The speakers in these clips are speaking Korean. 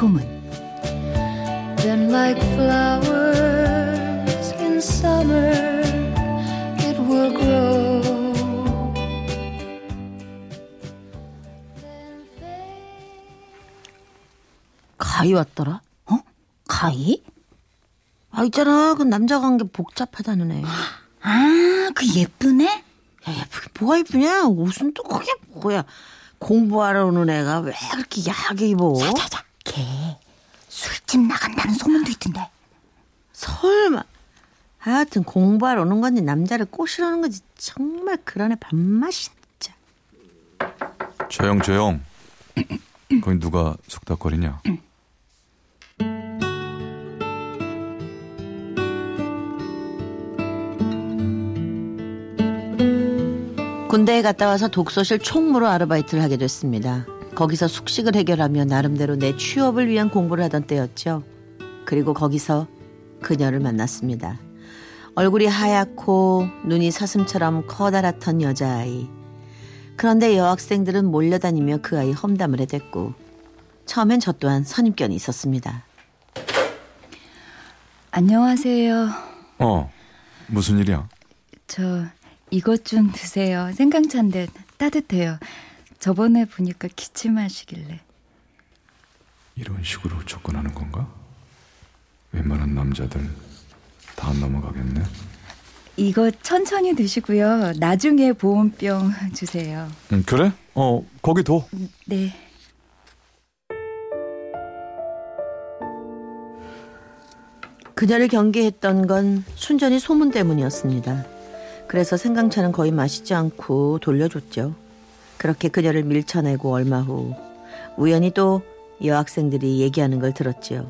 소문 Then like flowers in summer it will grow 가희 왔더라? 어? 가희? 아 있잖아 그 남자 관계 복잡하다는 애. 아, 그 예쁘네? 야, 예쁘게 뭐가 예쁘냐? 옷은 또 그게 뭐야? 공부하러 오는 애가 왜 그렇게 야하게 입어? 자자자, 걔 술집 나간다는 소문도 있던데. 설마. 하여튼 공부하러 오는 건지 남자를 꼬시러는 건지 정말 그런 애 밥맛이 진짜. 조용 조용. 거기 누가 속닥거리냐? 군대에 갔다 와서 독서실 총무로 아르바이트를 하게 됐습니다. 거기서 숙식을 해결하며 나름대로 내 취업을 위한 공부를 하던 때였죠. 그리고 거기서 그녀를 만났습니다. 얼굴이 하얗고 눈이 사슴처럼 커다랗던 여자아이. 그런데 여학생들은 몰려다니며 그 아이 험담을 해댔고 처음엔 저 또한 선입견이 있었습니다. 안녕하세요. 어 무슨 일이야? 저 이것 좀 드세요. 생강차인데 따뜻해요. 저번에 보니까 기침하시길래. 이런 식으로 접근하는 건가? 웬만한 남자들 다안 넘어가겠네. 이거 천천히 드시고요. 나중에 보온병 주세요. 음, 그래? 어 거기 둬. 네. 그녀를 경계했던 건 순전히 소문 때문이었습니다. 그래서 생강차는 거의 마시지 않고 돌려줬죠. 그렇게 그녀를 밀쳐내고 얼마 후 우연히 또 여학생들이 얘기하는 걸 들었지요.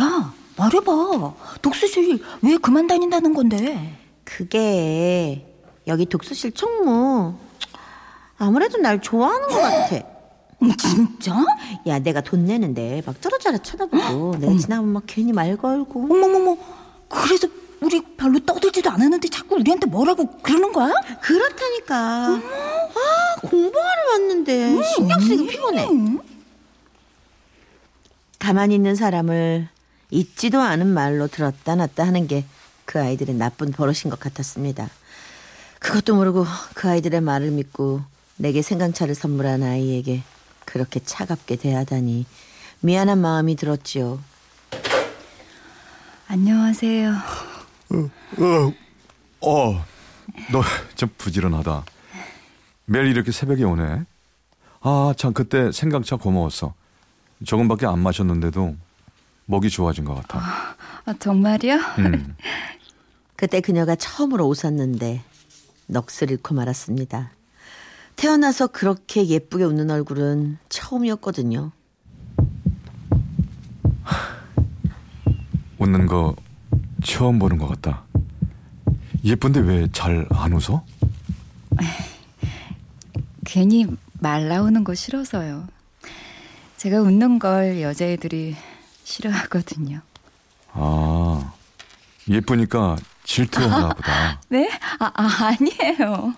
야, 말해봐. 독서실 왜 그만 다닌다는 건데? 그게 여기 독서실 총무 아무래도 날 좋아하는 것 같아. 음, 진짜? 야, 내가 돈 내는데 막 떨어져라 쳐다보고 내가 지나면 막 괜히 말 걸고. 어머머머. 그래서 우리 별로 떠들지도 않았는데 자꾸 우리한테 뭐라고 그러는 거야? 그렇다니까. 아, 공부하러 왔는데 신경 쓰기 피곤해. 가만히 있는 사람을 잊지도 않은 말로 들었다 놨다 하는 게 그 아이들의 나쁜 버릇인 것 같았습니다. 그것도 모르고 그 아이들의 말을 믿고 내게 생강차를 선물한 아이에게 그렇게 차갑게 대하다니 미안한 마음이 들었지요. 안녕하세요. 어, 너좀 부지런하다. 매일 이렇게 새벽에 오네. 아, 참 그때 생강차 고마웠어. 조금밖에 안 마셨는데도 목이 좋아진 것 같아. 아, 정말요? 음. 그때 그녀가 처음으로 웃었는데 넋을 잃고 말았습니다. 태어나서 그렇게 예쁘게 웃는 얼굴은 처음이었거든요. 웃는 거 처음 보는 것 같다. 예쁜데 왜 잘 안 웃어? 괜히 말 나오는 거 싫어서요. 제가 웃는 걸 여자애들이 싫어하거든요. 아, 예쁘니까 질투하나 보다. 네? 아, 아 아니에요.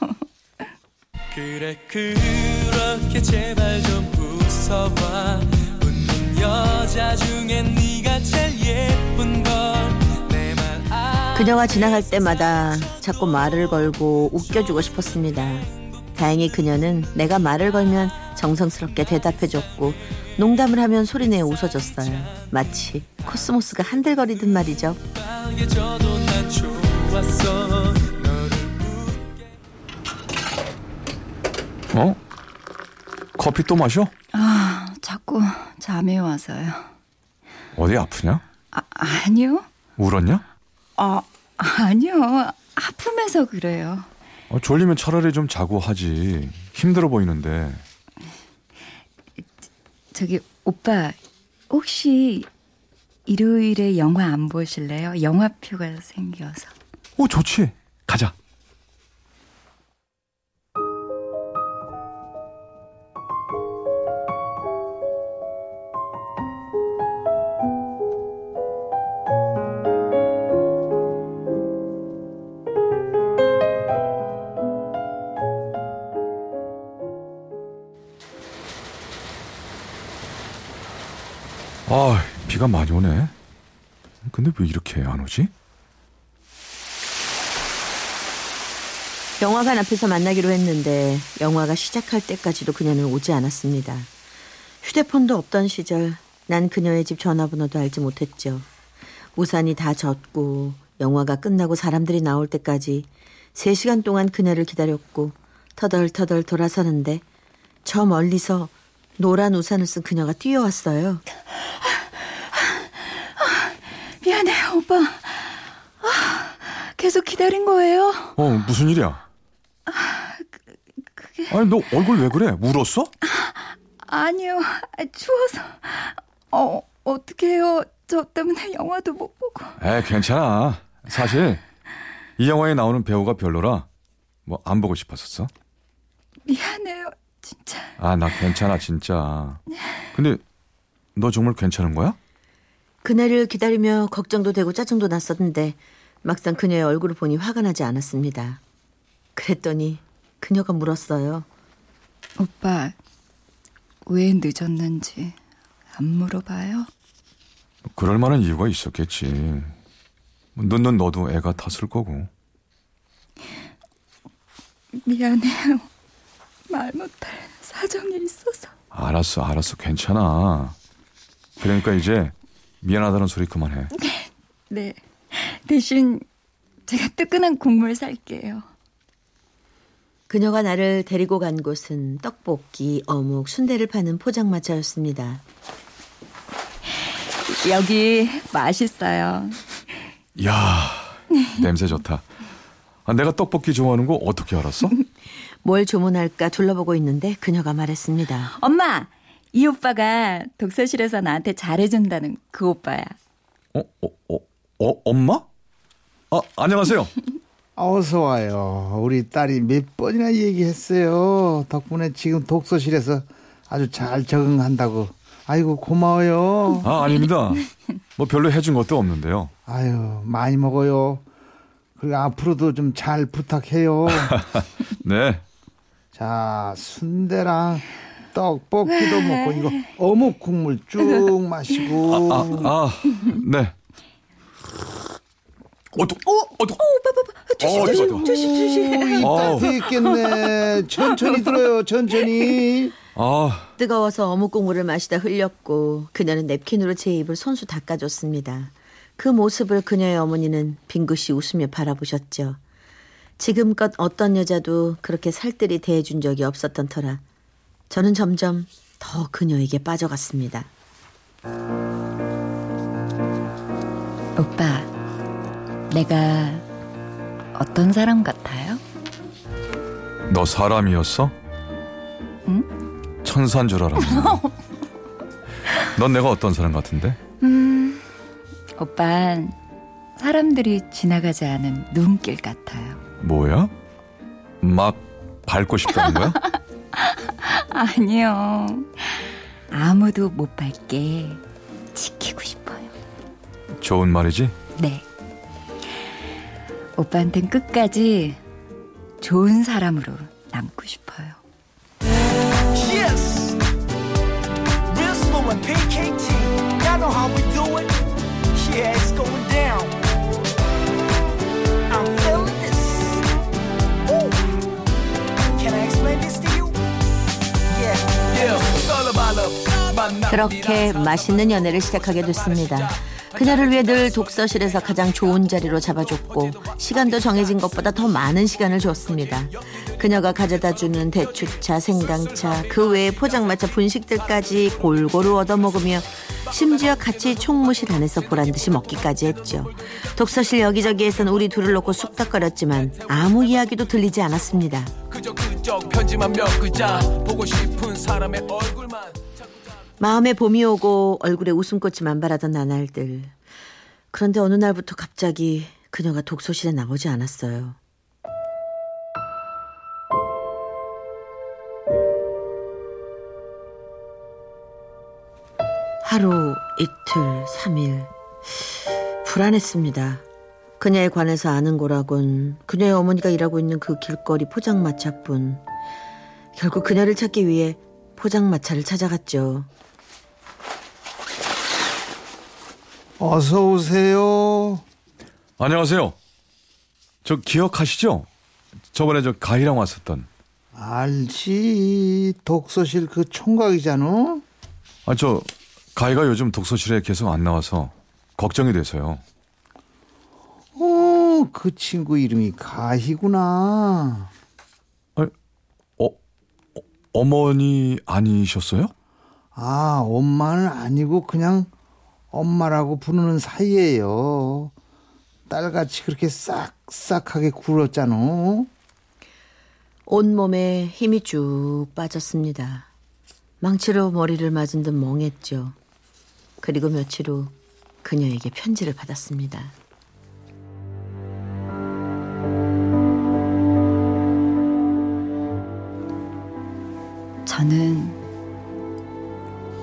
그래 그렇게 제발 좀 웃어봐 웃는 여자 중엔 네가 제일 예쁜 걸내말 아... 그녀가 지나갈 때마다 자꾸 말을 걸고 웃겨주고 싶었습니다. 다행히 그녀는 내가 말을 걸면 정성스럽게 대답해줬고 농담을 하면 소리내어 웃어줬어요. 마치 코스모스가 한들거리듯 말이죠. 어? 커피 또 마셔? 아, 자꾸 잠이 와서요. 어디 아프냐? 아, 아니요. 울었냐? 아, 아니요. 아프면서 그래요. 어, 졸리면 차라리 좀 자고 하지. 힘들어 보이는데. 저기 오빠, 혹시 일요일에 영화 안 보실래요? 영화표가 생겨서. 오, 좋지. 가자. 아, 비가 많이 오네. 근데 왜 이렇게 안 오지? 영화관 앞에서 만나기로 했는데 영화가 시작할 때까지도 그녀는 오지 않았습니다. 휴대폰도 없던 시절 난 그녀의 집 전화번호도 알지 못했죠. 우산이 다 젖고 영화가 끝나고 사람들이 나올 때까지 3시간 동안 그녀를 기다렸고 터덜터덜 돌아서는데 저 멀리서 노란 우산을 쓴 그녀가 뛰어왔어요. 미안해요, 오빠. 아, 계속 기다린 거예요? 어, 무슨 일이야? 아니, 너 얼굴 왜 그래? 울었어? 아 니요, 아, 추워서. 어, 어떡해요. 저 때문에 영화도 못 보고. 에, 괜찮아. 사실 이 영화에 나오는 배우가 별로라 뭐 안 보고 싶었었어. 미안해요, 진짜. 아, 나 괜찮아, 진짜. 근데 너 정말 괜찮은 거야? 그날을 기다리며 걱정도 되고 짜증도 났었는데 막상 그녀의 얼굴을 보니 화가 나지 않았습니다. 그랬더니 그녀가 물었어요. 오빠, 왜 늦었는지 안 물어봐요? 그럴 만한 이유가 있었겠지. 늦는 너도 애가 탔을 거고. 미안해요. 말 못할 사정이 있어서. 알았어, 알았어, 괜찮아. 그러니까 이제 미안하다는 소리 그만해. 네. 대신 제가 뜨끈한 국물 살게요. 그녀가 나를 데리고 간 곳은 떡볶이, 어묵, 순대를 파는 포장마차였습니다. 여기 맛있어요. 이야, 냄새 좋다. 아, 내가 떡볶이 좋아하는 거 어떻게 알았어? 뭘 주문할까 둘러보고 있는데 그녀가 말했습니다. 엄마, 이 오빠가 독서실에서 나한테 잘해준다는 그 오빠야. 어, 어, 어, 어, 엄마? 아, 안녕하세요. 어서 와요. 우리 딸이 몇 번이나 얘기했어요. 덕분에 지금 독서실에서 아주 잘 적응한다고. 아이고 고마워요. 아, 아닙니다. 뭐 별로 해준 것도 없는데요. 아유 많이 먹어요. 그리고 앞으로도 좀 잘 부탁해요. 네. 자 순대랑 떡볶이도 먹고 이거 어묵 국물 쭉 마시고. 아, 아, 네. 어떡, 어, 어떡, 어, 조심, 좋아, 좋아. 조심, 조심. 어우. 이따 있겠네. 천천히 들어요. 천천히. 아, 뜨거워서 어묵 국물을 마시다 흘렸고 그녀는 냅킨으로 제 입을 손수 닦아줬습니다. 그 모습을 그녀의 어머니는 빙긋이 웃으며 바라보셨죠. 지금껏 어떤 여자도 그렇게 살뜰히 대해준 적이 없었던 터라 저는 점점 더 그녀에게 빠져갔습니다. 오빠, 내가 어떤 사람 같아요? 너 사람이었어? 응? 천사인 줄 알았네. 넌 내가 어떤 사람 같은데? 음, 오빤 사람들이 지나가지 않은 눈길 같아요. 뭐야? 막 밟고 싶다는 거야? 아니요. 아무도 못 밟게 지키고 싶어요. 좋은 말이지? 네. 오빠한텐 끝까지 좋은 사람으로 남고 싶어요. Yes. Slow and PKT. Y'all know how we do it. Yeah, it's going 그렇게 맛있는 연애를 시작하게 됐습니다. 그녀를 위해 늘 독서실에서 가장 좋은 자리로 잡아줬고 시간도 정해진 것보다 더 많은 시간을 줬습니다. 그녀가 가져다 주는 대추차, 생강차, 그 외에 포장마차 분식들까지 골고루 얻어먹으며 심지어 같이 총무실 안에서 보란 듯이 먹기까지 했죠. 독서실 여기저기에선 우리 둘을 놓고 쑥닥거렸지만 아무 이야기도 들리지 않았습니다. 그저 편지만 몇 글자 보고 싶은 사람의 얼굴만 마음에 봄이 오고 얼굴에 웃음꽃이 만발하던 나날들. 그런데 어느 날부터 갑자기 그녀가 독서실에 나오지 않았어요. 하루, 이틀, 삼일. 불안했습니다. 그녀에 관해서 아는 거라곤 그녀의 어머니가 일하고 있는 그 길거리 포장마차뿐. 결국 그녀를 찾기 위해 포장마차를 찾아갔죠. 어서 오세요. 안녕하세요. 저 기억하시죠? 저번에 저 가희랑 왔었던. 알지. 독서실 그 총각이잖아. 아, 저 가희가 요즘 독서실에 계속 안 나와서 걱정이 돼서요. 어, 그 친구 이름이 가희구나. 어, 어, 어머니 아니셨어요? 아, 엄마는 아니고 그냥 엄마라고 부르는 사이예요. 딸같이 그렇게 싹싹하게 굴었잖아. 온몸에 힘이 쭉 빠졌습니다. 망치로 머리를 맞은 듯 멍했죠. 그리고 며칠 후 그녀에게 편지를 받았습니다. 저는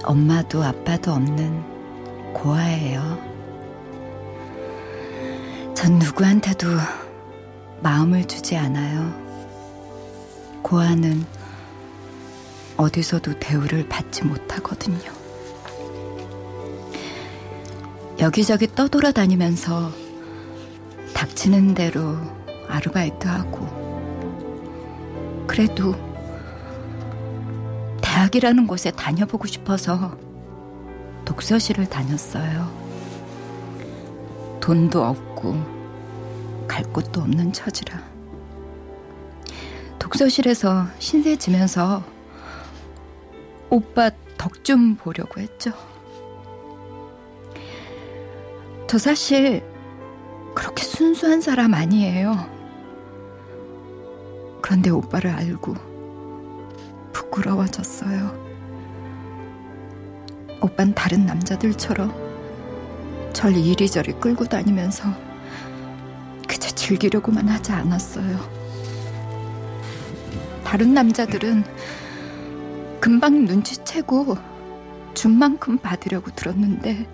엄마도 아빠도 없는 고아예요. 전 누구한테도 마음을 주지 않아요. 고아는 어디서도 대우를 받지 못하거든요. 여기저기 떠돌아다니면서 닥치는 대로 아르바이트하고 그래도 대학이라는 곳에 다녀보고 싶어서 독서실을 다녔어요. 돈도 없고 갈 곳도 없는 처지라. 독서실에서 신세 지면서 오빠 덕 좀 보려고 했죠. 저 사실 그렇게 순수한 사람 아니에요. 그런데 오빠를 알고 부끄러워졌어요. 오빤 다른 남자들처럼 절 이리저리 끌고 다니면서 그저 즐기려고만 하지 않았어요. 다른 남자들은 금방 눈치채고 준 만큼 받으려고 들었는데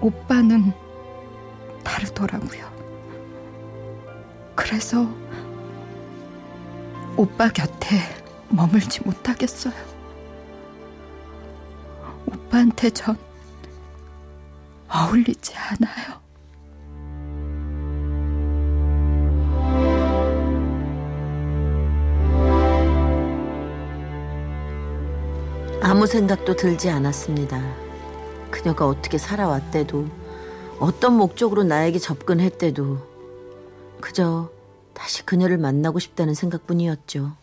오빠는 다르더라고요. 그래서 오빠 곁에 머물지 못하겠어요. 오빠한테 전 어울리지 않아요. 아무 생각도 들지 않았습니다. 그녀가 어떻게 살아왔대도 어떤 목적으로 나에게 접근했대도 그저 다시 그녀를 만나고 싶다는 생각뿐이었죠.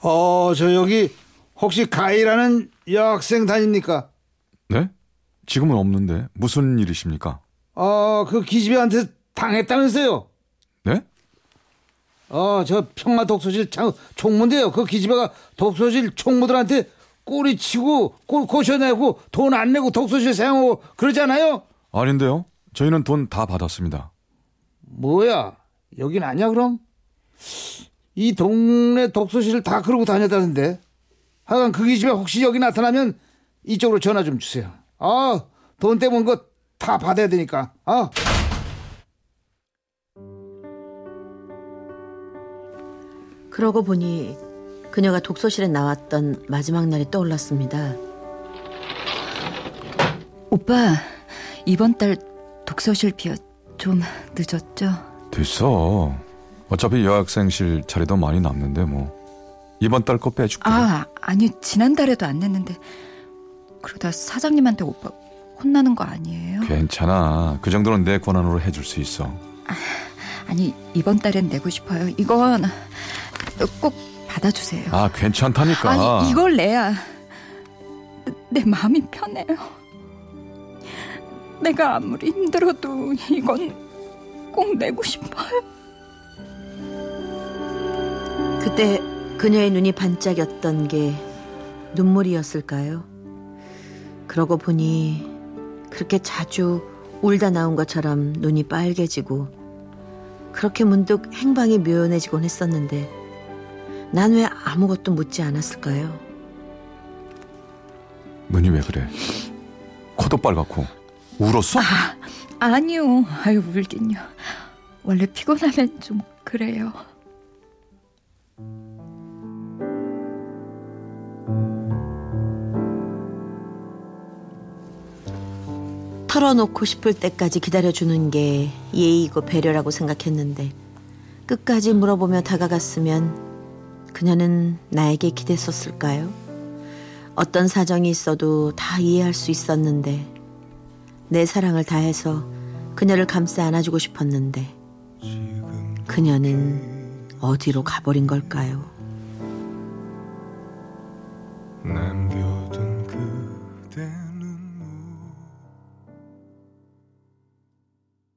어, 저 여기 혹시 가희라는 여학생 다닙니까? 네? 지금은 없는데 무슨 일이십니까? 어, 그 기집애한테 당했다면서요? 네? 어, 저 평화 독서실 장, 총무인데요. 그 기집애가 독서실 총무들한테 꼬리 치고 고, 고셔내고 돈 안 내고 독서실 사용하고 그러잖아요? 아닌데요. 저희는 돈 다 받았습니다. 뭐야? 여긴 아니야, 그럼? 이 동네 독서실을 다 그러고 다녔다는데. 하여간 그 기집애 혹시 여기 나타나면 이쪽으로 전화 좀 주세요. 아, 돈 때문에 그거 다 받아야 되니까. 아. 그러고 보니 그녀가 독서실에 나왔던 마지막 날이 떠올랐습니다. 오빠, 이번 달 독서실 비어 좀 늦었죠? 됐어. 어차피 여학생실 자리도 많이 남는데 뭐 이번 달 거 빼줄게. 아, 아니, 지난달에도 안 냈는데. 그러다 사장님한테 오빠 혼나는 거 아니에요? 괜찮아. 그 정도는 내 권한으로 해줄 수 있어. 아니, 이번 달엔 내고 싶어요. 이건 꼭 받아주세요. 아 괜찮다니까. 아니 이걸 내야 내 마음이 편해요. 내가 아무리 힘들어도 이건 꼭 내고 싶어요. 그때 그녀의 눈이 반짝였던 게 눈물이었을까요? 그러고 보니 그렇게 자주 울다 나온 것처럼 눈이 빨개지고 그렇게 문득 행방이 묘연해지곤 했었는데 난 왜 아무것도 묻지 않았을까요? 눈이 왜 그래? 코도 빨갛고 울었어? 아니요. 아유 울긴요. 원래 피곤하면 좀 그래요. 털어놓고 싶을 때까지 기다려주는 게 예의이고 배려라고 생각했는데 끝까지 물어보며 다가갔으면 그녀는 나에게 기댔었을까요? 어떤 사정이 있어도 다 이해할 수 있었는데 내 사랑을 다해서 그녀를 감싸 안아주고 싶었는데 그녀는 어디로 가버린 걸까요?